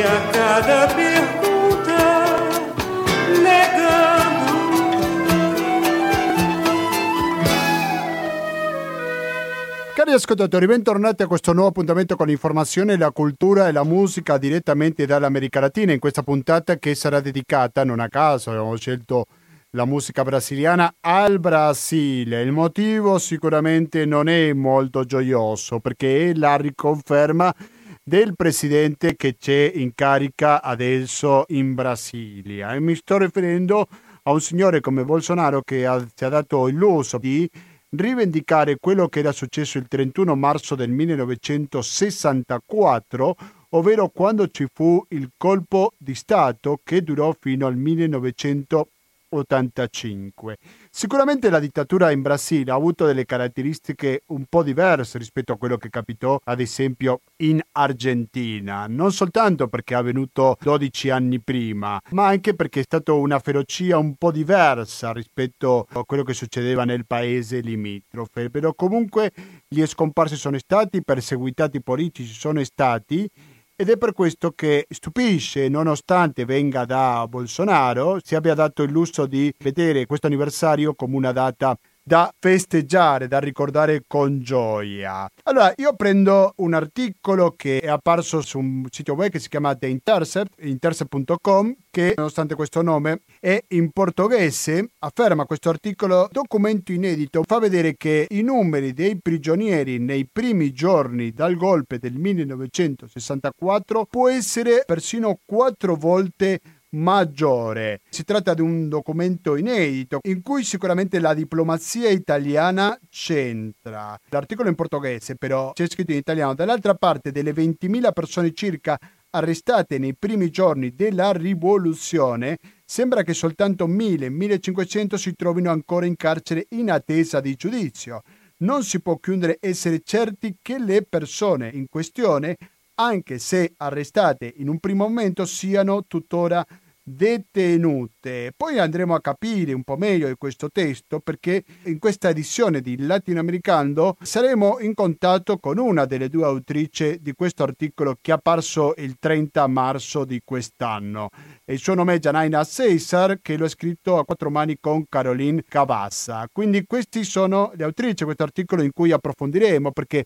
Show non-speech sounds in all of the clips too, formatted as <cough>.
a cada pergunta negando. Cari ascoltatori, bentornati a questo nuovo appuntamento con l'informazione, la cultura e la musica direttamente dall'America Latina. In questa puntata che sarà dedicata, non a caso, abbiamo scelto la musica brasiliana al Brasile. Il motivo sicuramente non è molto gioioso perché è la riconferma del presidente che c'è in carica adesso in Brasilia. E mi sto riferendo a un signore come Bolsonaro che ha, si è dato il lusso di rivendicare quello che era successo il 31 marzo del 1964, ovvero quando ci fu il colpo di Stato che durò fino al 1980. 85. Sicuramente la dittatura in Brasile ha avuto delle caratteristiche un po' diverse rispetto a quello che capitò ad esempio in Argentina, non soltanto perché è avvenuto 12 anni prima, ma anche perché è stata una ferocia un po' diversa rispetto a quello che succedeva nel paese limitrofe, però comunque gli scomparsi sono stati, i perseguitati politici sono stati ed è per questo che stupisce, nonostante venga da Bolsonaro, si abbia dato il lusso di vedere questo anniversario come una data da festeggiare, da ricordare con gioia. Allora, io prendo un articolo che è apparso su un sito web che si chiama The Intercept, intercept.com, che nonostante questo nome è in portoghese, afferma questo articolo, documento inedito, fa vedere che i numeri dei prigionieri nei primi giorni dal golpe del 1964 può essere persino quattro volte maggiore. Si tratta di un documento inedito in cui sicuramente la diplomazia italiana c'entra. L'articolo in portoghese, però c'è scritto in italiano. Dall'altra parte, delle 20.000 persone circa arrestate nei primi giorni della rivoluzione, sembra che soltanto 1000-1500 si trovino ancora in carcere in attesa di giudizio. Non si può chiudere essere certi che le persone in questione, anche se arrestate in un primo momento, siano tuttora detenute. Poi andremo a capire un po' meglio questo testo perché in questa edizione di Latinoamericano saremo in contatto con una delle due autrici di questo articolo che è apparso il 30 marzo di quest'anno. Il suo nome è Janaina Cesar che lo ha scritto a quattro mani con Caroline Cavassa. Quindi questi sono le autrici di questo articolo in cui approfondiremo perché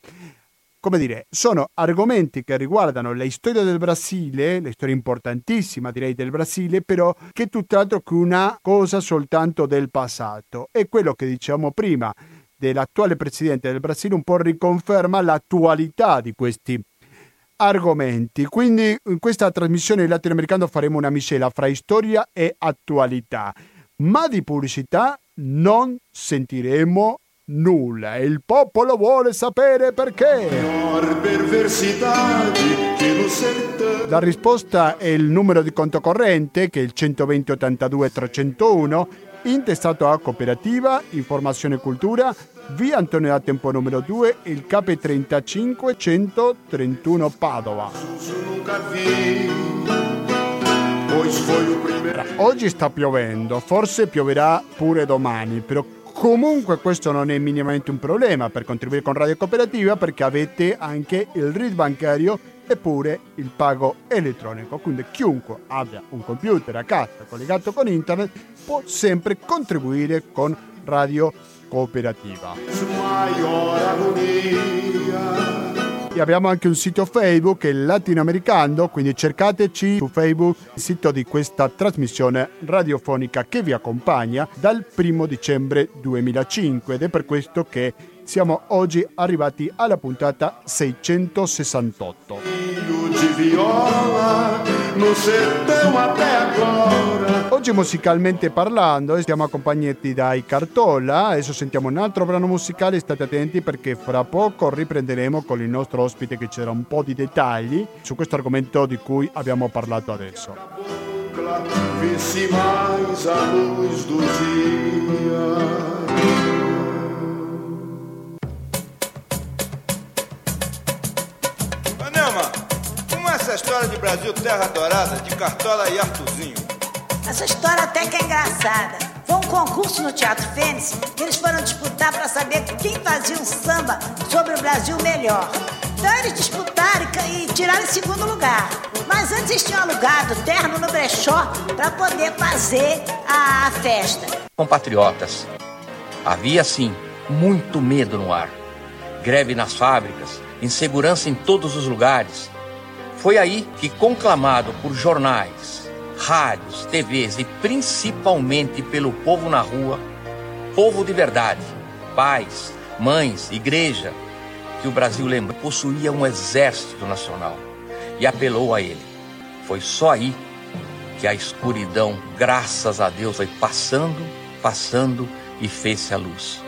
come dire, sono argomenti che riguardano la storia del Brasile, la storia importantissima direi del Brasile, però che è tutt'altro che una cosa soltanto del passato. E quello che dicevamo prima dell'attuale presidente del Brasile un po' riconferma l'attualità di questi argomenti. Quindi in questa trasmissione latinoamericana faremo una miscela fra storia e attualità, ma di pubblicità non sentiremo nulla e il popolo vuole sapere perché. La risposta è il numero di conto corrente che è il 120 82 301 intestato a Cooperativa Informazione Cultura via Antonio da Tempo numero 2 il KP 35 131 Padova. Oggi sta piovendo, forse pioverà pure domani, però Comunque questo non è minimamente un problema per contribuire con Radio Cooperativa perché avete anche il RID bancario eppure il pago elettronico. Quindi chiunque abbia un computer a casa collegato con internet può sempre contribuire con Radio Cooperativa. E abbiamo anche un sito Facebook, il latinoamericano, quindi cercateci su Facebook il sito di questa trasmissione radiofonica che vi accompagna dal primo dicembre 2005 ed è per questo che siamo oggi arrivati alla puntata 668. Oggi musicalmente parlando siamo accompagnati dai Cartola, adesso sentiamo un altro brano musicale, state attenti perché fra poco riprenderemo con il nostro ospite che c'era un po' di dettagli su questo argomento di cui abbiamo parlato adesso. mais a luz do dia. Essa história de Brasil Terra Dourada, de Cartola e Artuzinho? Essa história até que é engraçada. Foi um concurso no Teatro Fênix e eles foram disputar para saber quem fazia um samba sobre o Brasil melhor. Então eles disputaram e tiraram em segundo lugar. Mas antes vocês tinham alugado terno no brechó para poder fazer a festa. Compatriotas, havia sim muito medo no ar. Greve nas fábricas, insegurança em todos os lugares. Foi aí que, conclamado por jornais, rádios, TVs e principalmente pelo povo na rua, povo de verdade, pais, mães, igreja, que o Brasil lembra possuía um exército nacional e apelou a ele. Foi só aí que a escuridão, graças a Deus, foi passando, passando e fez-se a luz.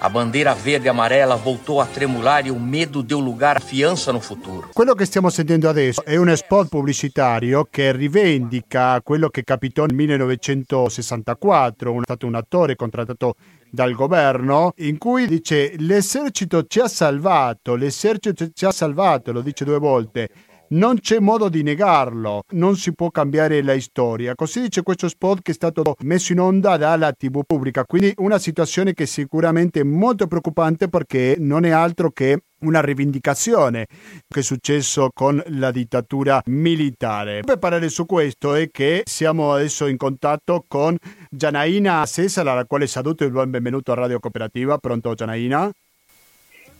A bandeira verde e amarela voltou a tremular e o medo deu lugar a fiança no futuro. Quello che stiamo sentendo adesso è uno spot pubblicitario che rivendica quello che capitò nel 1964, è stato un attore contrattato dal governo in cui dice l'esercito ci ha salvato, l'esercito ci ha salvato, lo dice due volte. Non c'è modo di negarlo, non si può cambiare la storia. Così dice questo spot che è stato messo in onda dalla TV pubblica. Quindi una situazione che sicuramente è molto preoccupante perché non è altro che una rivendicazione che è successo con la dittatura militare. Per parlare su questo è che siamo adesso in contatto con Gianaina Cesare, alla quale saluto e benvenuto a Radio Cooperativa. Pronto Gianaina?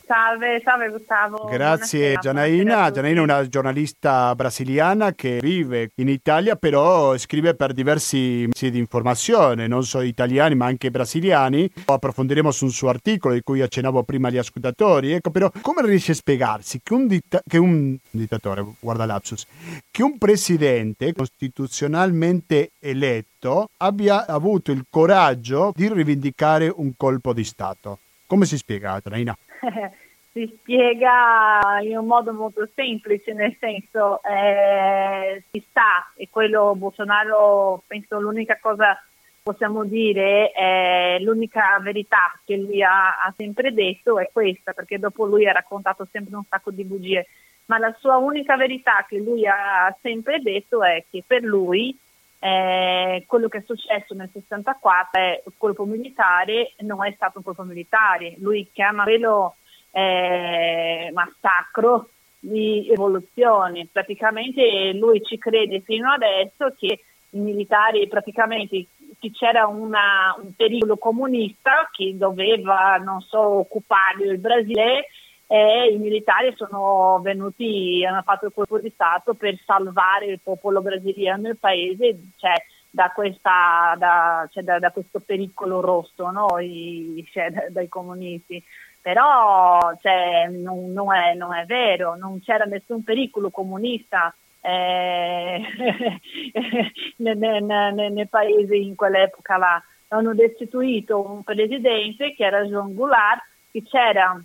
Salve, salve Gustavo. Grazie Buonasera, Gianaina. Gianaina è una giornalista brasiliana che vive in Italia, però scrive per diversi siti di informazione, non solo italiani ma anche brasiliani. Approfondiremo su un suo articolo di cui accennavo prima agli ascoltatori. Ecco, però come riesce a spiegarsi che un, ditta- che un dittatore, guarda lapsus, che un presidente costituzionalmente eletto abbia avuto il coraggio di rivendicare un colpo di Stato? Come si spiega, Gianaina? <laughs> si spiega in un modo molto semplice, nel senso eh, si sa, e quello Bolsonaro penso l'unica cosa possiamo dire, è l'unica verità che lui ha, ha sempre detto è questa, perché dopo lui ha raccontato sempre un sacco di bugie, ma la sua unica verità che lui ha sempre detto è che per lui eh, quello che è successo nel 64 è un colpo militare, non è stato un colpo militare, lui chiama quello eh, massacro di evoluzione, praticamente lui ci crede fino adesso che i militari praticamente che c'era una, un pericolo comunista che doveva, non so, occupare il Brasile e i militari sono venuti, hanno fatto il colpo di Stato per salvare il popolo brasiliano e il paese cioè, da, questa, da, cioè, da, da questo pericolo rosso no? I, cioè, dai comunisti. Però cioè, non, non, è, non, è, vero, non c'era nessun pericolo comunista eh, <laughs> nel, nel, nel paese in quell'epoca là. Hanno destituito un presidente che era Jean Goulart, che c'era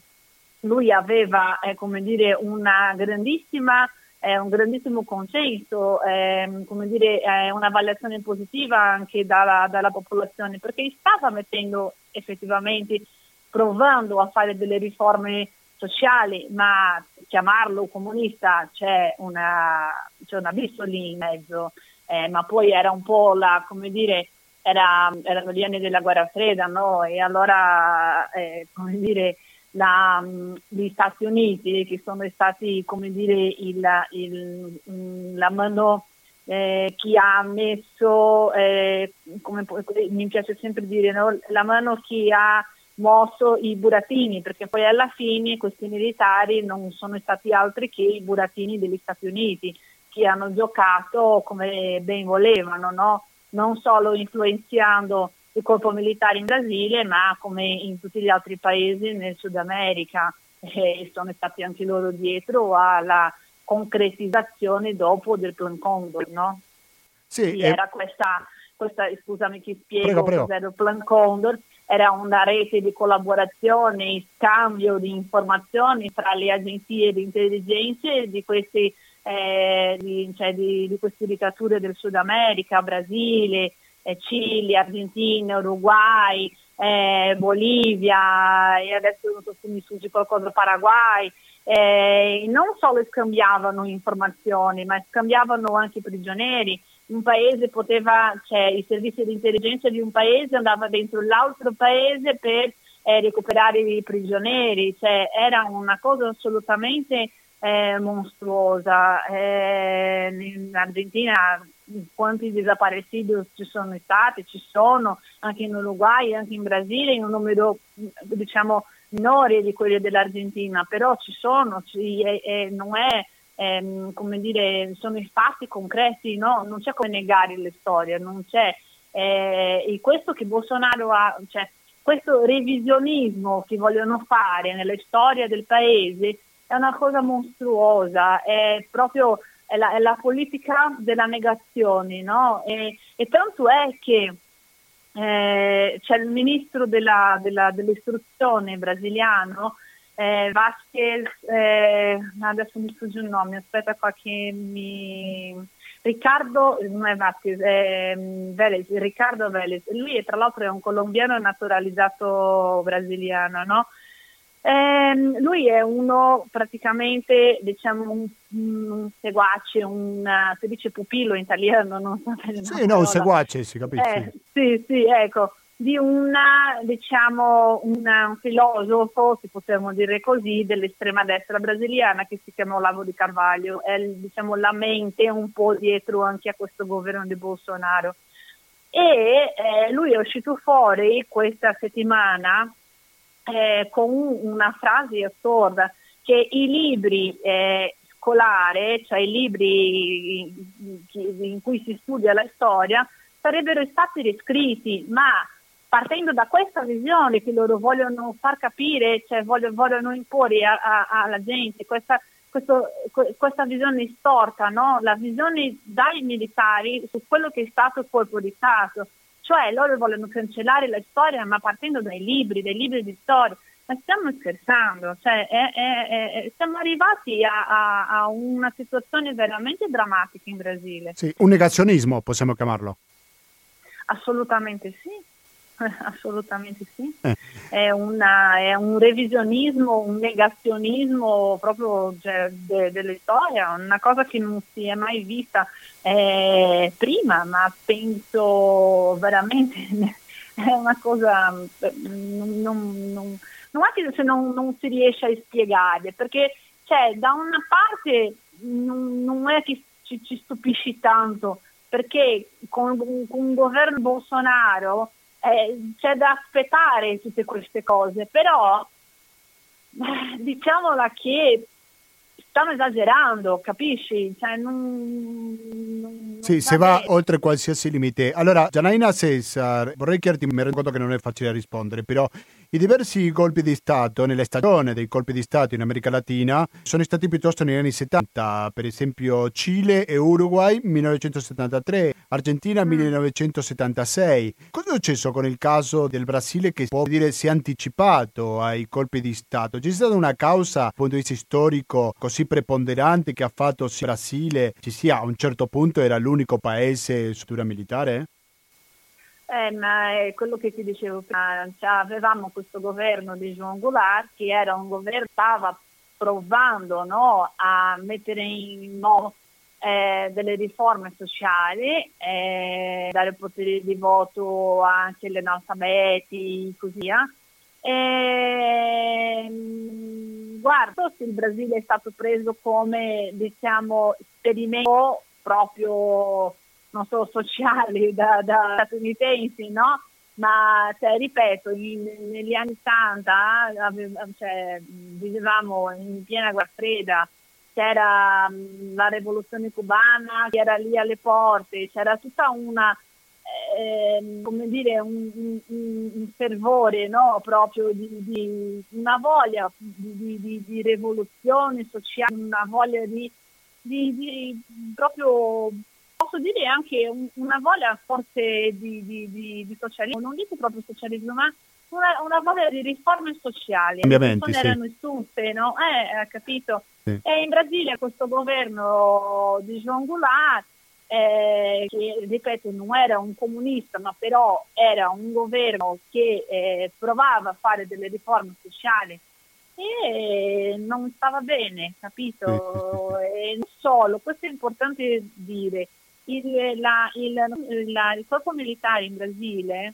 lui aveva eh, dire, eh, un grandissimo consenso, eh, come dire, una valutazione positiva anche dalla, dalla, popolazione, perché stava mettendo effettivamente, provando a fare delle riforme sociali, ma chiamarlo comunista c'è, una, c'è un abisso lì in mezzo, eh, ma poi era un po' la, come dire, era, erano gli anni della guerra fredda, no? E allora, eh, come dire, la, gli Stati Uniti che sono stati come dire il, il, la mano eh, chi ha messo eh, come mi piace sempre dire no? la mano chi ha mosso i burattini perché poi alla fine questi militari non sono stati altri che i burattini degli Stati Uniti che hanno giocato come ben volevano no? non solo influenzando il colpo militare in Brasile, ma come in tutti gli altri paesi nel Sud America e sono stati anche loro dietro alla concretizzazione dopo del Plan Condor, no? Sì, sì e... era questa, questa, scusami che spiego prego, prego. cos'era il Plan Condor, era una rete di collaborazione, scambio di informazioni tra le agenzie di intelligenza di queste, eh, di, cioè di, di queste dittature del Sud America, Brasile, eh, Cile, Argentina, Uruguay, eh, Bolivia e adesso so mi sfugge qualcosa Paraguay. Eh, non solo scambiavano informazioni, ma scambiavano anche prigionieri. Un paese poteva, cioè i servizi di intelligenza di un paese andava dentro l'altro paese per eh, recuperare i prigionieri, cioè era una cosa assolutamente è mostruosa. Eh, in Argentina quanti desaparecidos ci sono stati, ci sono anche in Uruguay, anche in Brasile, in un numero diciamo minore di quelli dell'Argentina, però ci sono, ci, e, e non è ehm, come dire, sono i fatti concreti, no? non c'è come negare le storie, non c'è. Eh, e questo che Bolsonaro ha, cioè, questo revisionismo che vogliono fare nella storia del paese è una cosa mostruosa, è proprio è la, è la politica della negazione, no? E, e tanto è che eh, c'è il ministro della, della, dell'istruzione brasiliano, eh, Vasquez, eh, adesso mi sfugge il nome, aspetta qua che mi... Riccardo, non è Vasquez, è mm, Vélez, Riccardo Vélez, lui tra l'altro è un colombiano naturalizzato brasiliano, no? Eh, lui è uno praticamente, diciamo, un, un seguace, un, si dice pupillo in italiano, non so se Sì, no, un seguace, si capisce. Eh, sì, sì, ecco, di una, diciamo, una, un filosofo, se possiamo dire così, dell'estrema destra brasiliana che si chiama Olavo di Carvalho, è diciamo, la mente un po' dietro anche a questo governo di Bolsonaro. E eh, lui è uscito fuori questa settimana eh, con una frase assurda che i libri eh, scolari, cioè i libri in, cui si studia la storia, sarebbero stati riscritti, ma partendo da questa visione che loro vogliono far capire, cioè vogliono, vogliono imporre a, a, alla gente, questa, questo, questa visione storta, no? la visione dai militari su quello che è stato il colpo di Stato. Cioè loro vogliono cancellare la storia ma partendo dai libri, dai libri di storia. Ma stiamo scherzando, cioè, è, è, è, siamo arrivati a, a, a, una situazione veramente drammatica in Brasile. Sì, un negazionismo possiamo chiamarlo. Assolutamente sì, <laughs> assolutamente sì. Eh. È, una, è, un revisionismo, un negazionismo proprio cioè, de, delle storie, una cosa che non si è mai vista eh, prima, ma penso veramente <laughs> è una cosa non, non, non, non anche se non, non, si riesce a spiegare, perché cioè, da una parte non, è che ci, ci stupisce tanto, perché con, con un governo Bolsonaro eh, c'è da aspettare tutte queste cose, però <laughs> diciamola che stanno esagerando, capisci? Cioè, non, non sì, se va oltre qualsiasi limite. Allora, Janaina Cesar, vorrei chiederti, mi rendo conto che non è facile rispondere, però i diversi colpi di Stato nella stagione dei colpi di Stato in America Latina sono stati piuttosto negli anni 70, per esempio Cile e Uruguay 1973, Argentina 1976. Mm. Cosa è successo con il caso del Brasile che può dire si è anticipato ai colpi di Stato? C'è stata una causa dal punto di vista storico così preponderante che ha fatto sì, il Brasile ci sia a un certo punto era l'unico paese struttura militare? Eh, ma è quello che ti dicevo prima, cioè, avevamo questo governo di Jean Goulart che era un governo che stava provando no, a mettere in moto eh, delle riforme sociali, eh, dare potere di voto anche agli analfabeti, così via. E, guarda, il Brasile è stato preso come diciamo esperimento proprio non so, sociali da, da statunitensi, no? Ma cioè, ripeto, in, negli anni 80 cioè, vivevamo in piena guerra fredda, c'era la rivoluzione cubana che era lì alle porte, c'era tutta una, eh, come dire, un, un, un fervore no? proprio di, di, una voglia di, di, di, rivoluzione sociale, una voglia di, proprio posso dire anche un, una voglia forse di, di, di, di, socialismo, non dico proprio socialismo, ma una, una voglia di riforme sociali. Cambiamenti, le erano stufe, no? Eh, capito? Sì. E in Brasile questo governo di João Goulart, eh, che ripeto non era un comunista, ma però era un governo che eh, provava a fare delle riforme sociali e non stava bene, capito? e non solo, questo è importante dire, il, la, il, la, il, corpo militare in Brasile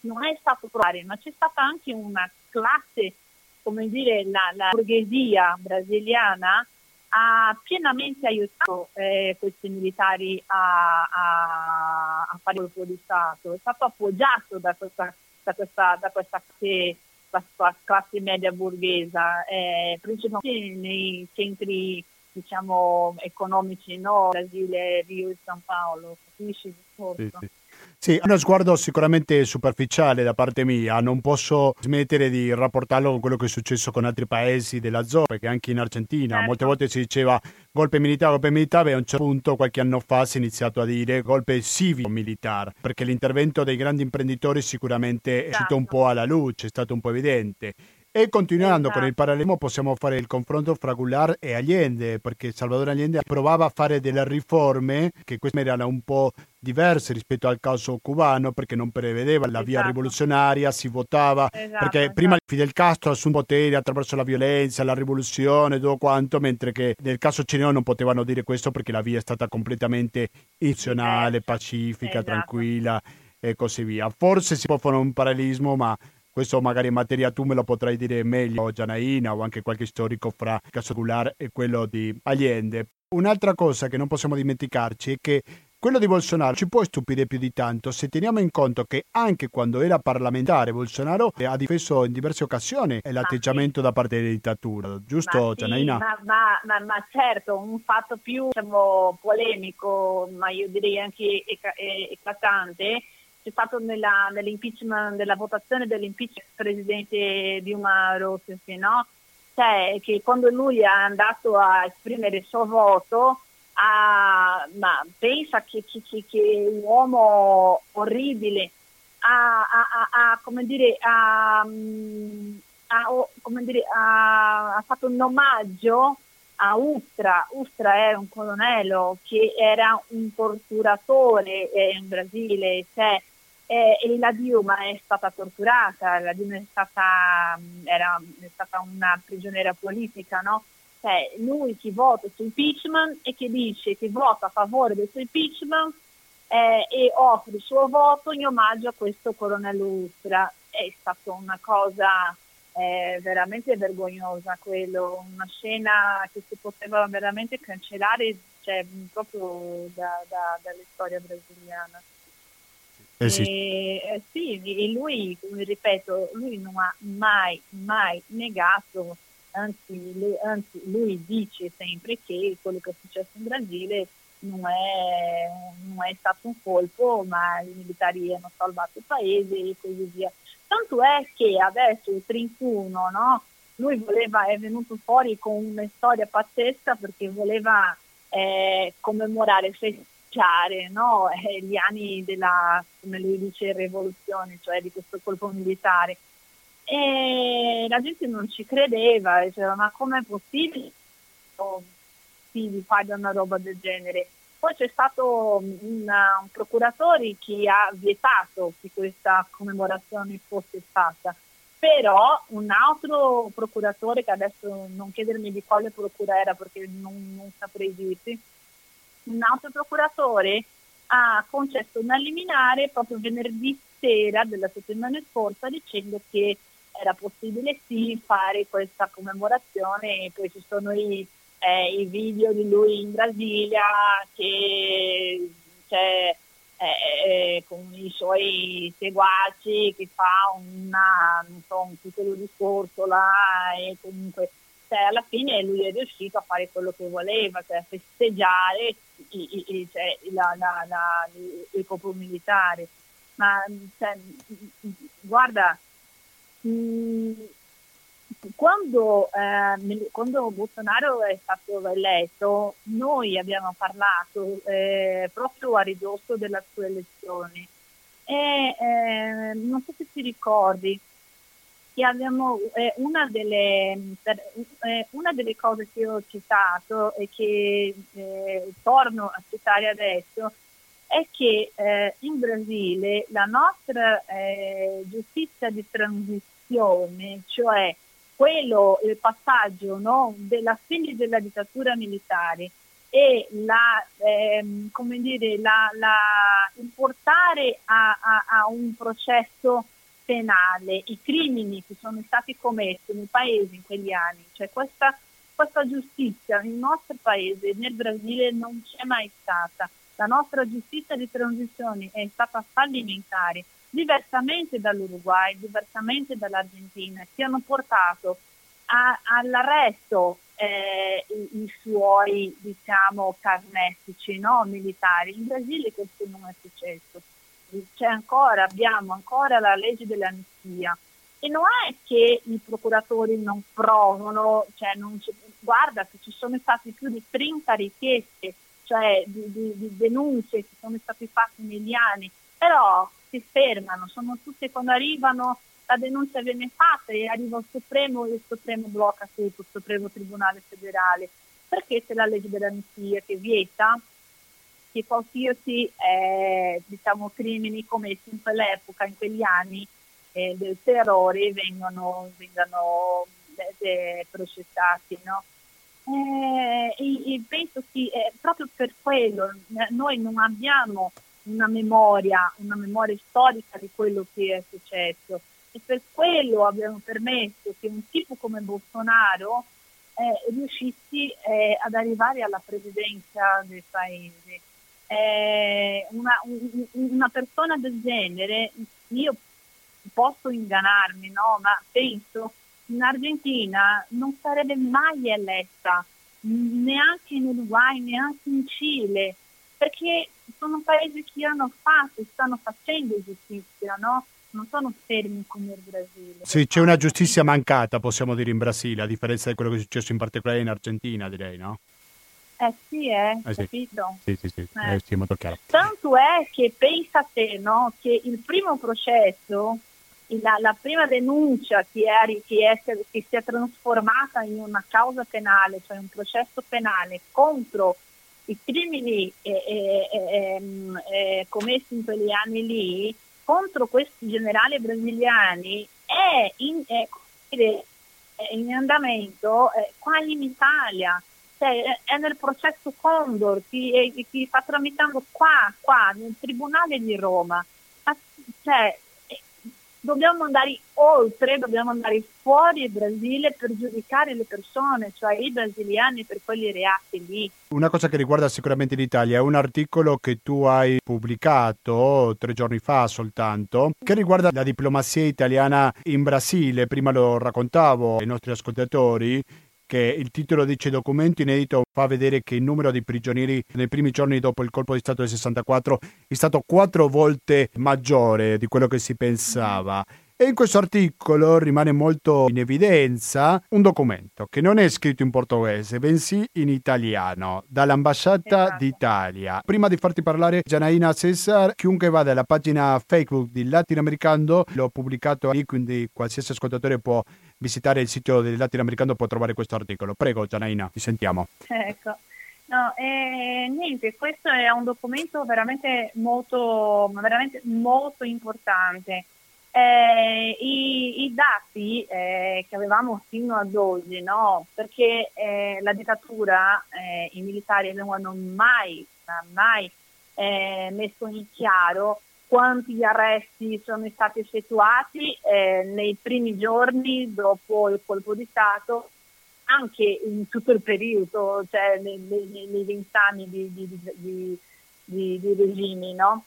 non è stato provare, ma c'è stata anche una classe, come dire, la, la borghesia brasiliana ha pienamente aiutato eh, questi militari a, a, a fare il colpo di Stato, è stato appoggiato da questa, da questa, da questa classe, classe media borghesa, eh, principalmente nei centri diciamo, economici, no? Brasile, Rio e San Paolo, capisci il discorso? Sì, sì. Sì, uno sguardo sicuramente superficiale da parte mia, non posso smettere di rapportarlo con quello che è successo con altri paesi della zona, perché anche in Argentina Certo. molte volte si diceva golpe militare, golpe militare, e a un certo punto qualche anno fa si è iniziato a dire golpe civico-militare, perché l'intervento dei grandi imprenditori sicuramente è uscito un Esatto. po' alla luce, è stato un po' evidente. E continuando con il Esatto. parallelismo possiamo fare il confronto fra Goulart e Allende, perché Salvador Allende provava a fare delle riforme che queste erano un po' diverse rispetto al caso cubano, perché non prevedeva la via Esatto. rivoluzionaria, si votava, Esatto, perché esatto. prima Fidel Castro assunse potere attraverso la violenza, la rivoluzione, tutto quanto, mentre che nel caso cileno non potevano dire questo perché la via è stata completamente istituzionale, pacifica, Esatto. tranquilla e così via. Forse si può fare un parallelismo, ma questo magari in materia tu me lo potrai dire meglio, Gianaina, o anche qualche storico fra il caso Goulart e quello di Allende. Un'altra cosa che non possiamo dimenticarci è che quello di Bolsonaro ci può stupire più di tanto se teniamo in conto che anche quando era parlamentare Bolsonaro ha difeso in diverse occasioni l'atteggiamento da parte della dittatura, giusto Ma sì, Gianaina? ma, ma- ma- ma certo, un fatto più diciamo, polemico, ma io direi anche eclatante, stato nella, nella votazione dell'impeachment del presidente Dilma Rousseff, no? Cioè, che quando lui è andato a esprimere il suo voto, ha- ma pensa che, che, che, che un uomo orribile ha, ha- ha- ha, come dire, ha, mm, ha- o- come dire, ha fatto un omaggio a Ustra. Ustra era un colonnello che era un torturatore eh, in Brasile, cioè, eh, e la Dilma è stata torturata, la Dilma è stata, mm, era, è stata una prigioniera politica, no? Cioè, lui che vota su impeachment e che dice che vota a favore del suo impeachment eh, e offre il suo voto in omaggio a questo colonnello Ustra. È stata una cosa eh, veramente vergognosa quello, una scena che si poteva veramente cancellare cioè, proprio da- da- dalle storie brasiliane. Eh sì. E, eh, sì, e lui, ripeto, lui non ha mai, mai negato, anzi lui, anzi, lui dice sempre che quello che è successo in Brasile non è, non è stato un colpo, ma i militari hanno salvato il paese e così via. Tanto è che adesso il 31, no? Lui voleva, è venuto fuori con una storia pazzesca perché voleva eh, commemorare, festeggiare no? Eh, gli anni della, come lui dice, rivoluzione, cioè di questo colpo militare. E la gente non ci credeva, diceva ma com'è possibile oh, sì, di fare una roba del genere? Poi c'è stato un, un procuratore che ha vietato che questa commemorazione fosse fatta, però un altro procuratore, che adesso non chiedermi di quale procura era perché non, non saprei dirti, un altro procuratore ha concesso una liminare proprio venerdì sera della settimana scorsa dicendo che era possibile sì fare questa commemorazione. E poi ci sono i, eh, i video di lui in Brasilia che c'è eh, con i suoi seguaci che fa una, so, un piccolo discorso là e comunque cioè, alla fine lui è riuscito a fare quello che voleva, cioè festeggiare i- i- cioè, la- la- la- il corpo militare. Ma cioè, guarda, mh, quando, eh, quando Bolsonaro è stato eletto, noi abbiamo parlato eh, proprio a ridosso della sua elezione. E eh, non so se ti ricordi che abbiamo eh, una, delle, eh, una delle cose che ho citato e che eh, torno a citare adesso è che eh, in Brasile la nostra eh, giustizia di transizione, cioè quello, il passaggio no, della fine della dittatura militare e la, ehm, come dire, la, la- il portare a, a- a un processo penale i crimini che sono stati commessi nel paese in quegli anni, cioè questa questa giustizia nel nostro paese, nel Brasile, non c'è mai stata. La nostra giustizia di transizione è stata fallimentare, diversamente dall'Uruguay, diversamente dall'Argentina, che hanno portato a, all'arresto eh, i, i, suoi diciamo, carnetici no? militari. In Brasile questo non è successo. C'è ancora, abbiamo ancora la legge dell'amnistia. E non è che i procuratori non provano, cioè non guarda che ci sono state più di 30 richieste, cioè di, di, di denunce che sono state fatte negli anni, però si fermano, sono tutte quando arrivano la denuncia viene fatta e arriva il Supremo e il Supremo blocca tutto, il Supremo Tribunale Federale, perché c'è la legge dell'amnistia che vieta che qualsiasi eh, diciamo, crimini commessi in quell'epoca, in quegli anni eh, del terrore vengano, vengano eh, processati. No? Eh, e, e, penso che eh, proprio per quello noi non abbiamo una memoria, una memoria storica di quello che è successo e per quello abbiamo permesso che un tipo come Bolsonaro eh, riuscissi eh, ad arrivare alla presidenza del paese. Eh, una, un, una, persona del genere, io posso ingannarmi, no? ma penso in Argentina non sarebbe mai eletta, neanche in Uruguay, neanche in Cile, perché sono paesi che hanno fatto, stanno facendo giustizia, no? non sono fermi come il Brasile. Sì, c'è una giustizia mancata, possiamo dire, in Brasile, a differenza di quello che è successo in particolare in Argentina, direi, no? Eh sì, eh, eh sì. capito? Sì, sì, sì, eh. Eh, sì, molto chiaro. Tanto è che pensa te, no, che il primo processo, la, la prima denuncia che, è, che, è, che si è trasformata in una causa penale, cioè un processo penale contro i crimini eh, eh, eh, ehm, commessi in quegli anni lì, contro questi generali brasiliani è in, è, in andamento eh, qua in Italia, cioè, è nel processo Condor che, che sta tramitando qua, qua, nel Tribunale di Roma. Ma, cioè, dobbiamo andare oltre, dobbiamo andare fuori il Brasile per giudicare le persone, cioè i brasiliani per quegli reati lì. Una cosa che riguarda sicuramente l'Italia è un articolo che tu hai pubblicato tre giorni fa soltanto, che riguarda la diplomazia italiana in Brasile. Prima lo raccontavo ai nostri ascoltatori che il titolo dice documento inedito fa vedere che il numero di prigionieri nei primi giorni dopo il colpo di Stato del 64 è stato quattro volte maggiore di quello che si pensava. E in questo articolo rimane molto in evidenza un documento che non è scritto in portoghese, bensì in italiano, dall'Ambasciata esatto. d'Italia. Prima di farti parlare, Janaina Cesar, chiunque vada alla pagina Facebook di Latinoamericano, l'ho pubblicato lì, quindi qualsiasi ascoltatore può visitare il sito del Latinoamericano può trovare questo articolo. Prego, Janaina, ti sentiamo. Ecco. No, eh, niente, questo è un documento veramente molto, veramente molto importante eh, i, i, dati eh, che avevamo fino ad oggi, no? perché eh, la dittatura, eh, i militari non hanno mai, mai eh, messo in chiaro quanti arresti sono stati effettuati eh, nei primi giorni dopo il colpo di Stato, anche in tutto il periodo, cioè nei vent'anni di, di, di, di, regimi. No?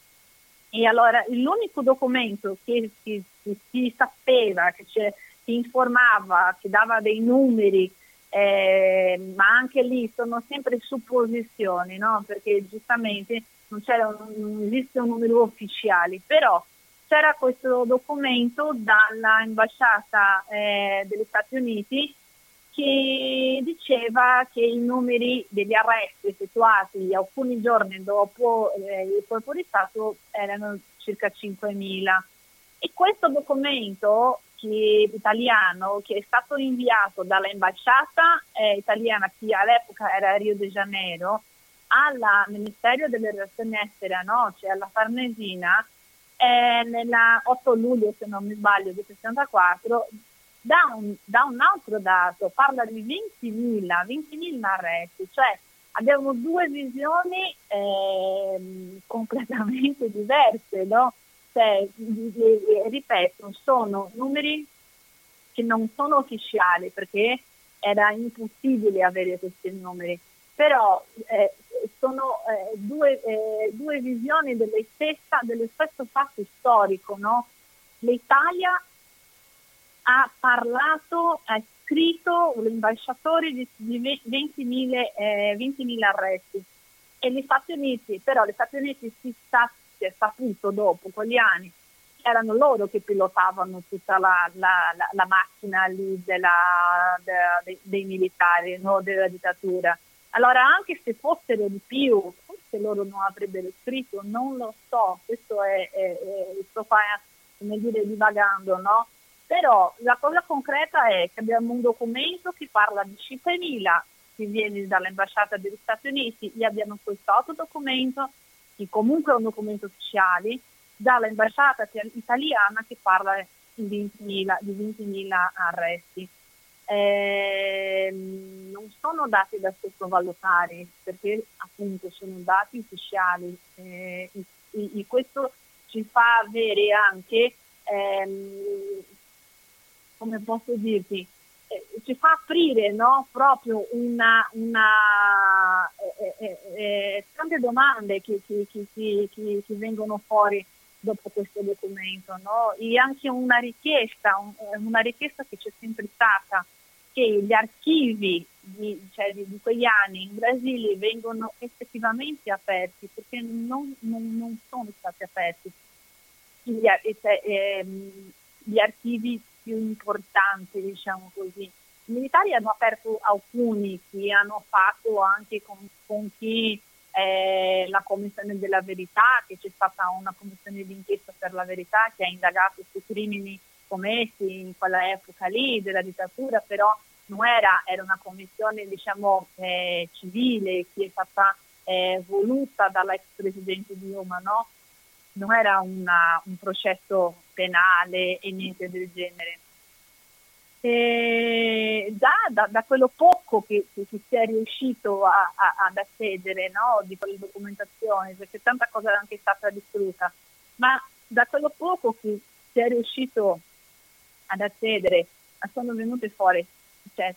E allora l'unico documento che si, si, si sapeva, che, che, informava, che dava dei numeri, eh, ma anche lì sono sempre supposizioni, no? perché giustamente non, non esiste un numero ufficiale, però c'era questo documento dall'ambasciata eh, degli Stati Uniti che diceva che i numeri degli arresti effettuati alcuni giorni dopo eh, il colpo di Stato erano circa 5.000. E questo documento che, italiano che è stato inviato dall'ambasciata eh, italiana che all'epoca era a Rio de Janeiro al Ministero delle Relazioni Estere, no? cioè alla Farnesina, eh, nel 8 luglio, se non mi sbaglio, del 64, da un, da un altro dato, parla di 20.000, 20.000 arresti, cioè abbiamo due visioni eh, completamente diverse, no? Cioè, ripeto, sono numeri che non sono ufficiali perché era impossibile avere questi numeri, però eh, sono eh, due, eh, due, visioni stessa, dello stesso fatto storico. No? L'Italia ha parlato, ha scritto l'ambasciatore di, di 20.000, eh, 20.000 arresti e gli Stati Uniti, però gli Stati Uniti si, sa, si è saputo dopo quegli anni erano loro che pilotavano tutta la, la, la, la macchina lì della, de, de, dei militari, no? della dittatura. Allora anche se fossero di più, forse loro non avrebbero scritto, non lo so, questo è, è, è sto come dire divagando, no? Però la cosa concreta è che abbiamo un documento che parla di 5.000 che viene dall'ambasciata degli Stati Uniti e abbiamo questo altro documento che comunque è un documento ufficiale dall'ambasciata italiana che parla di 20.000, di 20.000 arresti. Eh, non sono dati da sottovalutare perché appunto sono dati ufficiali eh, e, e, questo ci fa avere anche, ehm, come posso dirti, eh, ci fa aprire no, proprio una, una eh, eh, eh, tante domande che, che, che, che, vengono fuori dopo questo documento no? e anche una richiesta, una richiesta che c'è sempre stata che gli archivi di, cioè, di, quegli anni in Brasile vengono effettivamente aperti perché non, non, non sono stati aperti gli, cioè, ehm, gli archivi più importanti, diciamo così. I militari hanno aperto alcuni che hanno fatto anche con, con chi eh, la Commissione della Verità, che c'è stata una commissione d'inchiesta per la verità che ha indagato sui crimini commessi in quella epoca lì della dittatura, però non era, era una commissione diciamo eh, civile che è stata eh, voluta dall'ex presidente Dilma, no? non era una, un processo penale e niente del genere. E già da, da, quello poco che, che, che, si è riuscito a, a, ad accedere no, di quelle documentazioni, perché tanta cosa è anche stata distrutta, ma da quello poco che si è riuscito ad accedere sono venute fuori cioè,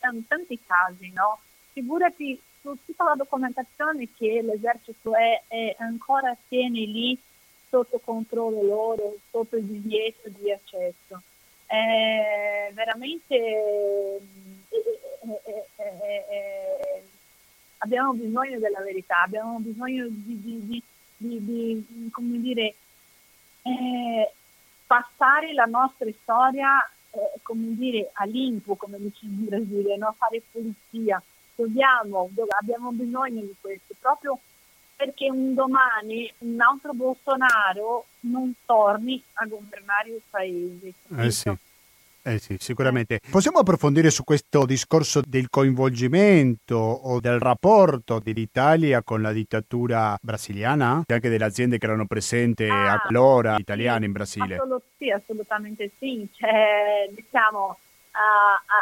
tanti casi, no? Figurati su tutta la documentazione che l'esercito è, è ancora tiene lì sotto controllo loro, sotto il divieto di accesso è veramente eh, eh, eh, abbiamo bisogno della verità, abbiamo bisogno di, di, di, di come dire, passare la nostra storia come dire, a limpo, come dice in Brasile, no? fare pulizia. Dobbiamo, abbiamo bisogno di questo, proprio perché un domani un altro Bolsonaro non torni a governare il paese. Eh sì. Eh sì, sicuramente. Possiamo approfondire su questo discorso del coinvolgimento o del rapporto dell'Italia con la dittatura brasiliana? E anche delle aziende che erano presenti ah, allora sì, italiane in Brasile? Assolut- sì, assolutamente sì. Cioè, diciamo,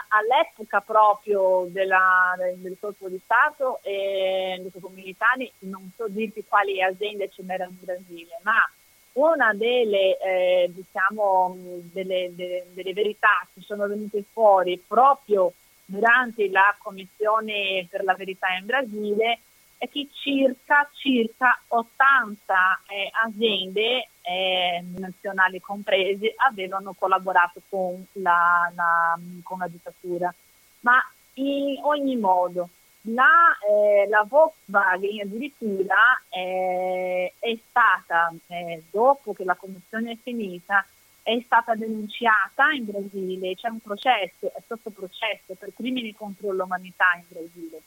all'epoca proprio della, del colpo di Stato e dei militari, non so dirti quali aziende ce n'erano in Brasile, ma una delle, eh, diciamo, delle, delle, delle, verità che sono venute fuori proprio durante la Commissione per la verità in Brasile è che circa, circa 80 eh, aziende eh, nazionali comprese avevano collaborato con la, la, con la dittatura. Ma in ogni modo, la, eh, la Volkswagen addirittura eh, è stata, eh, dopo che la commissione è finita, è stata denunciata in Brasile, c'è un processo, è sotto processo per crimini contro l'umanità in Brasile.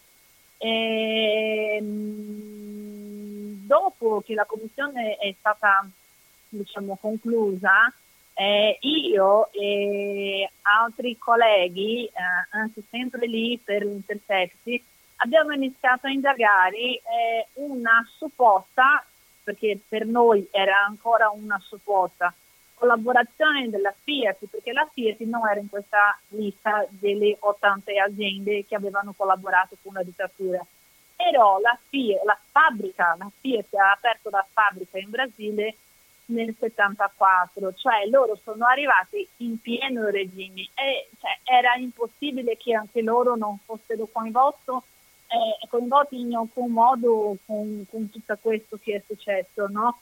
E, ehm, dopo che la commissione è stata diciamo, conclusa, eh, io e altri colleghi, eh, anche sempre lì per Intercepti, abbiamo iniziato a indagare eh, una supposta, perché per noi era ancora una supposta, collaborazione della Fiat, perché la Fiat non era in questa lista delle 80 aziende che avevano collaborato con la dittatura. Però la, Fiat, la fabbrica, la Fiat ha aperto la fabbrica in Brasile nel 74, cioè loro sono arrivati in pieno regime e cioè, era impossibile che anche loro non fossero coinvolti, eh, coinvolti in alcun modo con, con, tutto questo che è successo, no?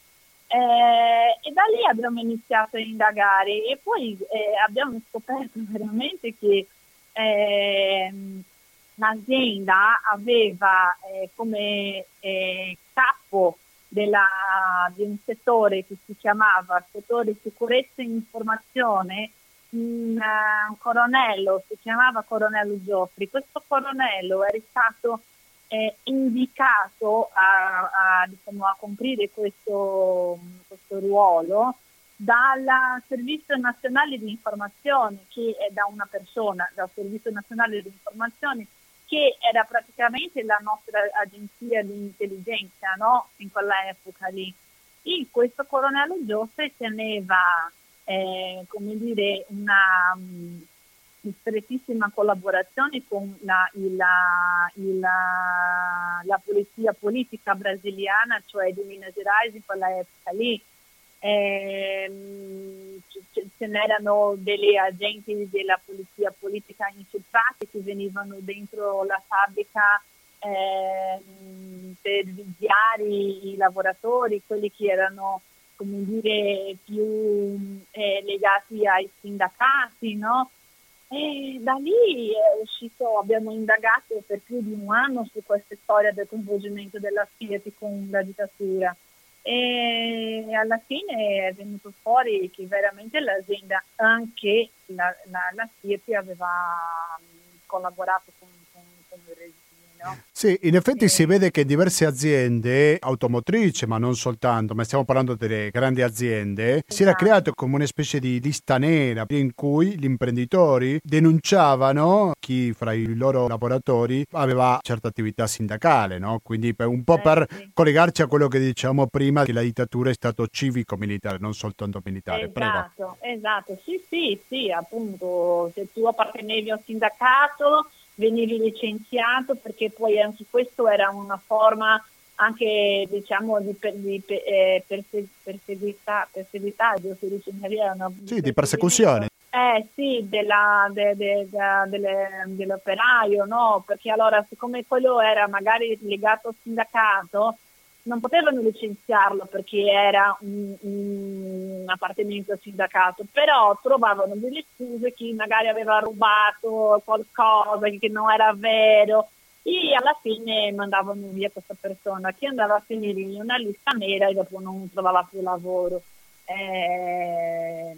Eh, e da lì abbiamo iniziato a indagare e poi eh, abbiamo scoperto veramente che ehm, l'azienda aveva eh, come eh, capo della, di un settore che si chiamava settore sicurezza e informazione un, coronello, si chiamava coronello Gioffri. Questo coronello era stato eh, indicato a, a, diciamo, a comprire questo, questo ruolo dal Servizio Nazionale di Informazione, che è da una persona, dal Servizio Nazionale di Informazione, che era praticamente la nostra agenzia di intelligenza no? in quella epoca lì. E questo colonnello Giostre teneva eh, come dire, una um, strettissima collaborazione con la, il, il, la, polizia politica brasiliana, cioè di Minas Gerais in quella epoca lì. Eh, ce n'erano delle agenti della polizia politica infiltrati che venivano dentro la fabbrica eh, per vigiare i lavoratori, quelli che erano come dire, più eh, legati ai sindacati, no? E da lì è uscito, abbiamo indagato per più di un anno su questa storia del coinvolgimento della Fiat con la dittatura e alla fine è venuto fuori che veramente l'azienda, anche la, la, la Fiat aveva collaborato con, con, con il regime no? Sì, in effetti e... si vede che diverse aziende automotrici, ma non soltanto, ma stiamo parlando delle grandi aziende, esatto. si era esatto. creato come una specie di lista nera in cui gli imprenditori denunciavano chi fra i loro lavoratori aveva certa attività sindacale, no? Quindi per, un po' eh, per sì. collegarci a quello che dicevamo prima, che la dittatura è stato civico-militare, non soltanto militare. Esatto, Prego. esatto, sì, sì, sì, appunto, se tu appartenevi a un sindacato venivi licenziato perché poi anche questo era una forma anche diciamo di, per, di eh, perse, si dice una, sì, di persecuzione. Eh sì, della, de, de, de, dell'operaio, no? Perché allora siccome quello era magari legato al sindacato, non potevano licenziarlo perché era un, un appartenente al sindacato, però trovavano delle scuse chi magari aveva rubato qualcosa che non era vero e alla fine mandavano via questa persona che andava a finire in una lista nera e dopo non trovava più lavoro. Eh,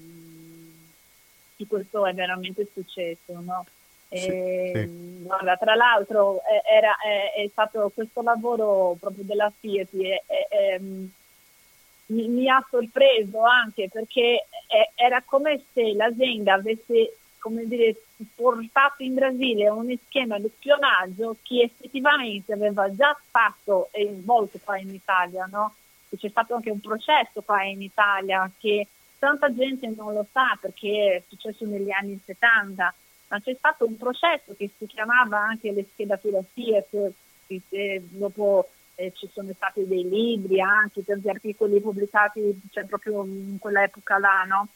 questo è veramente successo, no? E, sì. guarda, tra l'altro era, è, è, stato questo lavoro proprio della Fiat e, e, mi, mi, ha sorpreso anche perché era come se l'azienda avesse come dire, portato in Brasile un schema di spionaggio che effettivamente aveva già fatto e svolto qua in Italia, no? E c'è stato anche un processo qua in Italia che tanta gente non lo sa perché è successo negli anni 70 ma c'è stato un processo che si chiamava anche le schedature Fiat, che dopo eh, ci sono stati dei libri anche, tanti articoli pubblicati cioè, proprio in quell'epoca là, no?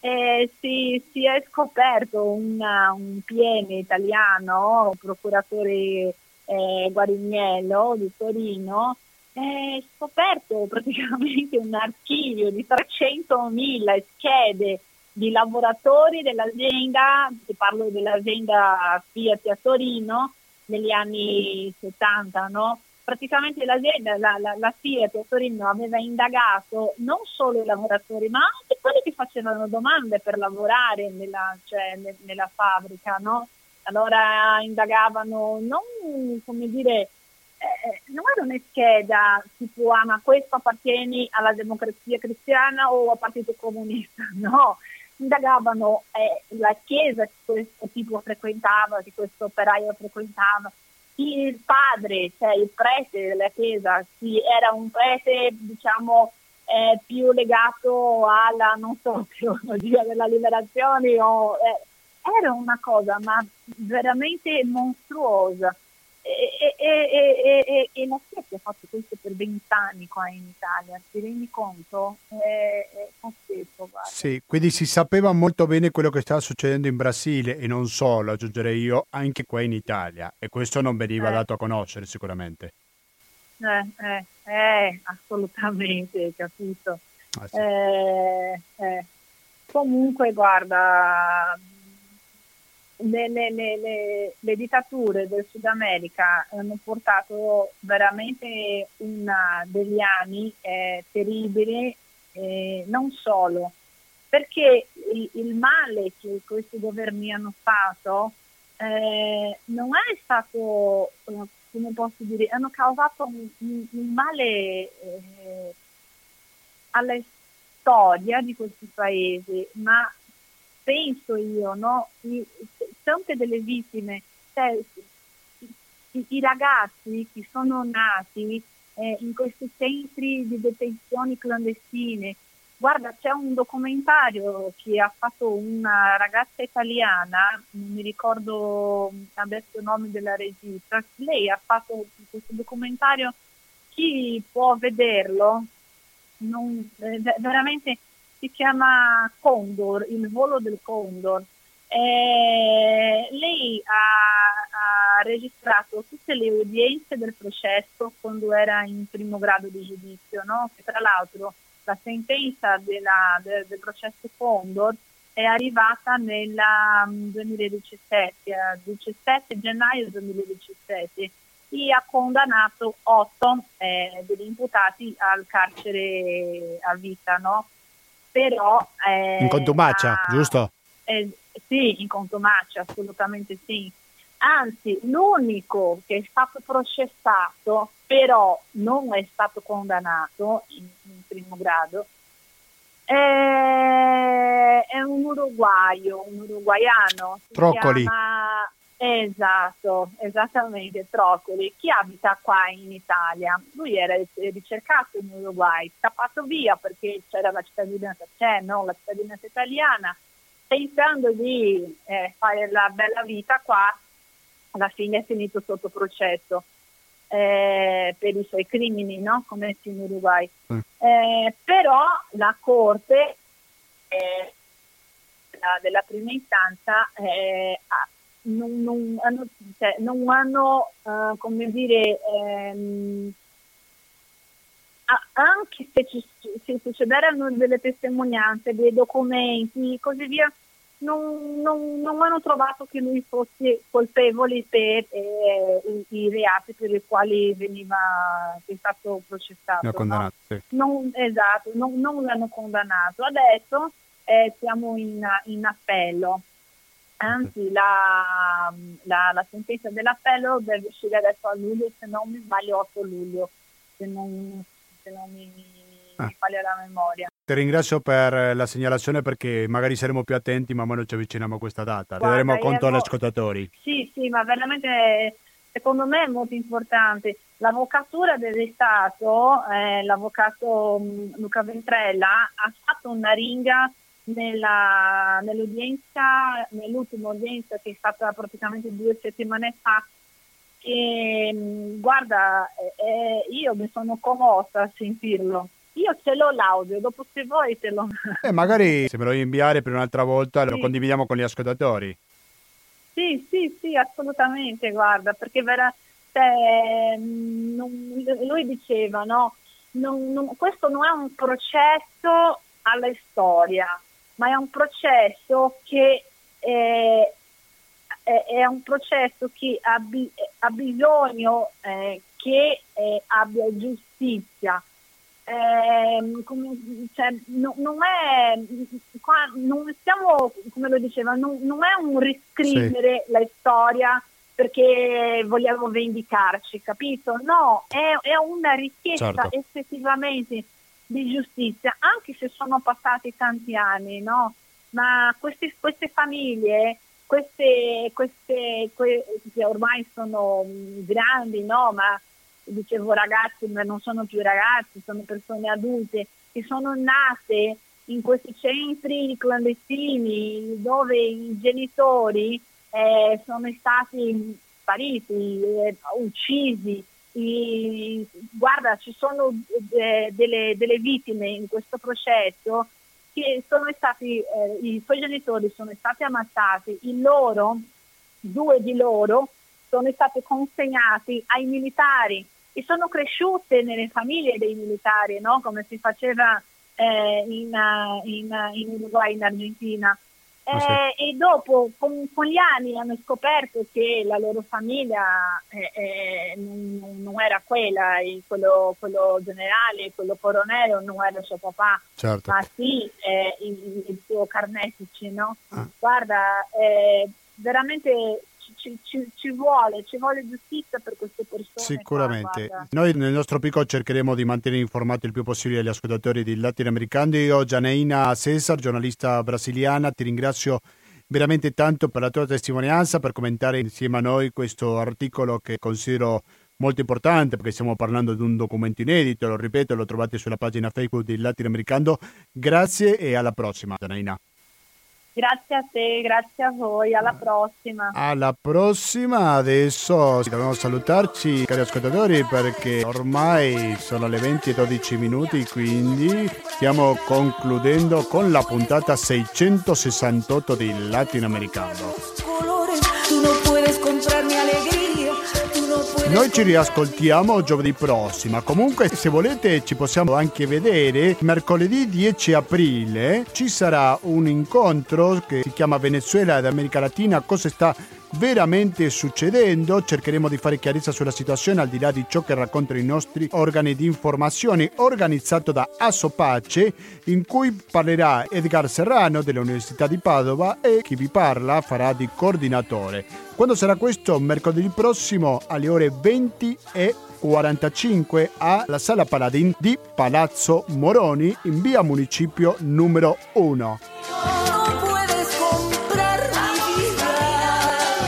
E si, si è scoperto una, un PM italiano, procuratore eh, Guarignello di Torino, è scoperto praticamente un archivio di 300.000 schede di lavoratori dell'azienda, parlo dell'azienda Fiat a Torino negli anni 70, no? praticamente l'azienda, la, la, la, Fiat a Torino aveva indagato non solo i lavoratori ma anche quelli che facevano domande per lavorare nella, cioè, ne, nella fabbrica, no? Allora indagavano non, come dire, eh, non era una scheda tipo ah ma questo appartieni alla democrazia cristiana o al partito comunista, <laughs> no, indagavano eh, la chiesa che questo tipo frequentava, che questo operaio frequentava, il padre, cioè il prete della chiesa, sì, era un prete diciamo eh, più legato alla, non so, <laughs> teologia della liberazione o... Eh, era una cosa ma veramente mostruosa e, e, e, e la Spezia ha fatto questo per vent'anni qua in Italia, ti rendi conto? È, è pazzesco, guarda. Sì, quindi si sapeva molto bene quello che stava succedendo in Brasile e non solo, aggiungerei io, anche qua in Italia e questo non veniva Eh. dato a conoscere sicuramente. Eh, eh, eh, assolutamente, capito? Ah, sì. Eh, eh. Comunque, guarda, le, le- le- le- dittature del Sud America hanno portato veramente una, degli anni eh, terribili, eh, non solo, perché il, il male che questi governi hanno fatto eh, non è stato, eh, come posso dire, hanno causato un, un- un male eh, alla storia di questi paesi, ma penso io, no? I- tante delle vittime, cioè, i, i ragazzi che sono nati eh, in questi centri di detenzione clandestine, guarda c'è un documentario che ha fatto una ragazza italiana, non mi ricordo adesso il nome della regista, lei ha fatto questo documentario, chi può vederlo, non- eh, ve- veramente si chiama Condor, il volo del Condor. Eh, lei ha, ha registrato tutte le udienze del processo quando era in primo grado di giudizio, no? Che tra l'altro la sentenza della- de- del processo Condor è arrivata nel 2017, eh, 17 gennaio 2017 e ha condannato otto eh, degli imputati al carcere a vita, no? Però... eh, In contumacia, ha- giusto? eh, sì, in contumacia, assolutamente sì. Anzi, l'unico che è stato processato, però non è stato condannato in, in primo grado, è, è un uruguaio, un uruguaiano. Troccoli. chiama- Esatto, esattamente, Troccoli, che abita qua in Italia. Lui era ricercato in Uruguay, scappato via perché c'era la cittadinanza, c'è no? la cittadinanza italiana, pensando di eh, fare la bella vita qua, alla fine è finito sotto processo eh, per i suoi crimini no? commessi in Uruguay. Mm. Eh, però la Corte eh, la- della prima istanza eh, ha- non, non hanno, cioè, non hanno, eh, come dire, ehm, anche se ci se succederanno delle testimonianze, dei documenti, così via, non, non- non hanno trovato che lui fosse colpevole per eh, i, i reati per i quali veniva è stato processato. No? sì. Non, esatto, non, non l'hanno condannato. Adesso eh, siamo in, in appello. Anzi, la, la- la sentenza dell'appello deve uscire adesso a luglio, se non mi sbaglio 8 luglio, se non, se non mi, Ah. mi falla la memoria. Ti ringrazio per la segnalazione perché magari saremo più attenti man mano ci avviciniamo a questa data. Ne Guarda, daremo conto agli ascoltatori. Sì, sì, ma veramente secondo me è molto importante. L'avvocatura del Stato, eh, l'avvocato mh, Luca Ventrella, ha fatto una ringa nella, nell'udienza, nell'ultima udienza che è stata praticamente due settimane fa. E, mh, guarda, eh, eh, io mi sono commossa a sentirlo. Io ce l'ho l'audio, dopo se vuoi te lo... E magari se me lo vuoi inviare per un'altra volta lo Sì. condividiamo con gli ascoltatori. Sì, sì, sì, assolutamente, guarda, perché vera- cioè, mh, non- lui diceva, no, non- non- questo non è un processo alla storia, ma è un processo che è, è- un processo che ha, bi- ha bisogno eh, che eh, abbia giustizia. Ehm, come- cioè, no- non è qua non stiamo come lo diceva non, non è un riscrivere la storia perché vogliamo vendicarci capito no è, è una richiesta Certo. effettivamente di giustizia anche se sono passati tanti anni no ma questi- queste famiglie queste, queste que- che ormai sono mh, grandi no ma dicevo ragazzi, ma non sono più ragazzi, sono persone adulte che sono nate in questi centri clandestini dove i genitori eh, sono stati spariti, eh, uccisi. I- guarda, ci sono eh, delle, delle vittime in questo processo che sono stati, eh, i suoi genitori sono stati ammazzati, i loro, due di loro, sono stati consegnati ai militari e sono cresciute nelle famiglie dei militari, no? come si faceva eh, in, in, in Uruguay, in Argentina. Ah. Eh, e dopo, con, con gli anni, hanno scoperto che la loro famiglia eh, eh, non, non era quella, quello, quello generale, quello coronello non era suo papà, Certo. ma sì eh, il, il suo carnefice, no? Ah. Guarda, eh, veramente ci, ci- ci vuole, ci vuole giustizia per queste persone. qua, Sicuramente. guarda. Noi nel nostro piccolo cercheremo di mantenere informati il più possibile gli ascoltatori di latinoamericani. Io, Gianeina Cesar, giornalista brasiliana, ti ringrazio veramente tanto per la tua testimonianza, per commentare insieme a noi questo articolo che considero molto importante perché stiamo parlando di un documento inedito, lo ripeto, lo trovate sulla pagina Facebook di Latinoamericano. Grazie e alla prossima, Gianeina. Grazie a te, grazie a voi, alla prossima. Alla prossima, adesso dobbiamo salutarci cari ascoltatori perché ormai sono le 20 e 12 minuti, quindi stiamo concludendo con la puntata 668 di Latinoamericano. colores. Tú no puedes Noi ci riascoltiamo giovedì prossimo. Comunque, se volete, ci possiamo anche vedere. Mercoledì 10 aprile ci sarà un incontro che si chiama Venezuela ed America Latina. Cosa sta veramente succedendo? Cercheremo di fare chiarezza sulla situazione al di là di ciò che raccontano i nostri organi di informazione organizzato da Assopace in cui parlerà Edgar Serrano dell'Università di Padova e chi vi parla farà di coordinatore. Quando sarà questo? Mercoledì prossimo alle ore 20 e 45 alla Sala Paladin di Palazzo Moroni in via Municipio numero 1.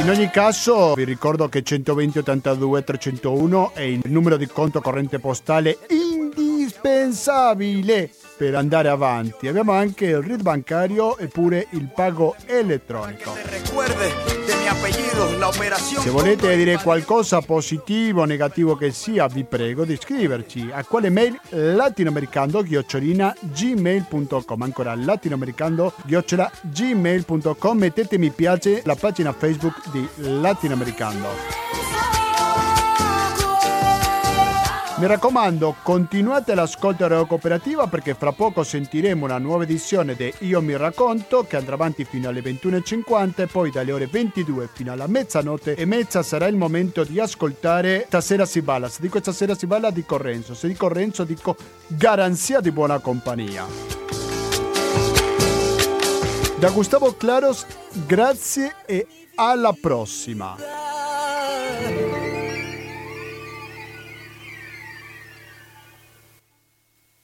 In ogni caso vi ricordo che 120 82 301 è il numero di conto corrente postale indispensabile per andare avanti. Abbiamo anche il RID bancario e pure il pago elettronico. Recuerde de mi apellido, la operación. Se volete dire qualcosa positivo o negativo che sia, vi prego di scriverci a quale mail latinoamericando gmail.com ancora latinoamericando gmail.com mettete mi piace la pagina Facebook di Latinoamericando. Mi raccomando, continuate l'ascolto a Radio Cooperativa perché fra poco sentiremo una nuova edizione di Io mi racconto che andrà avanti fino alle 21.50 e poi dalle ore 22 fino alla mezzanotte e mezza sarà il momento di ascoltare Stasera si balla. Se dico Stasera si balla dico Renzo, se dico Renzo dico garanzia di buona compagnia. Da Gustavo Claros, grazie e alla prossima.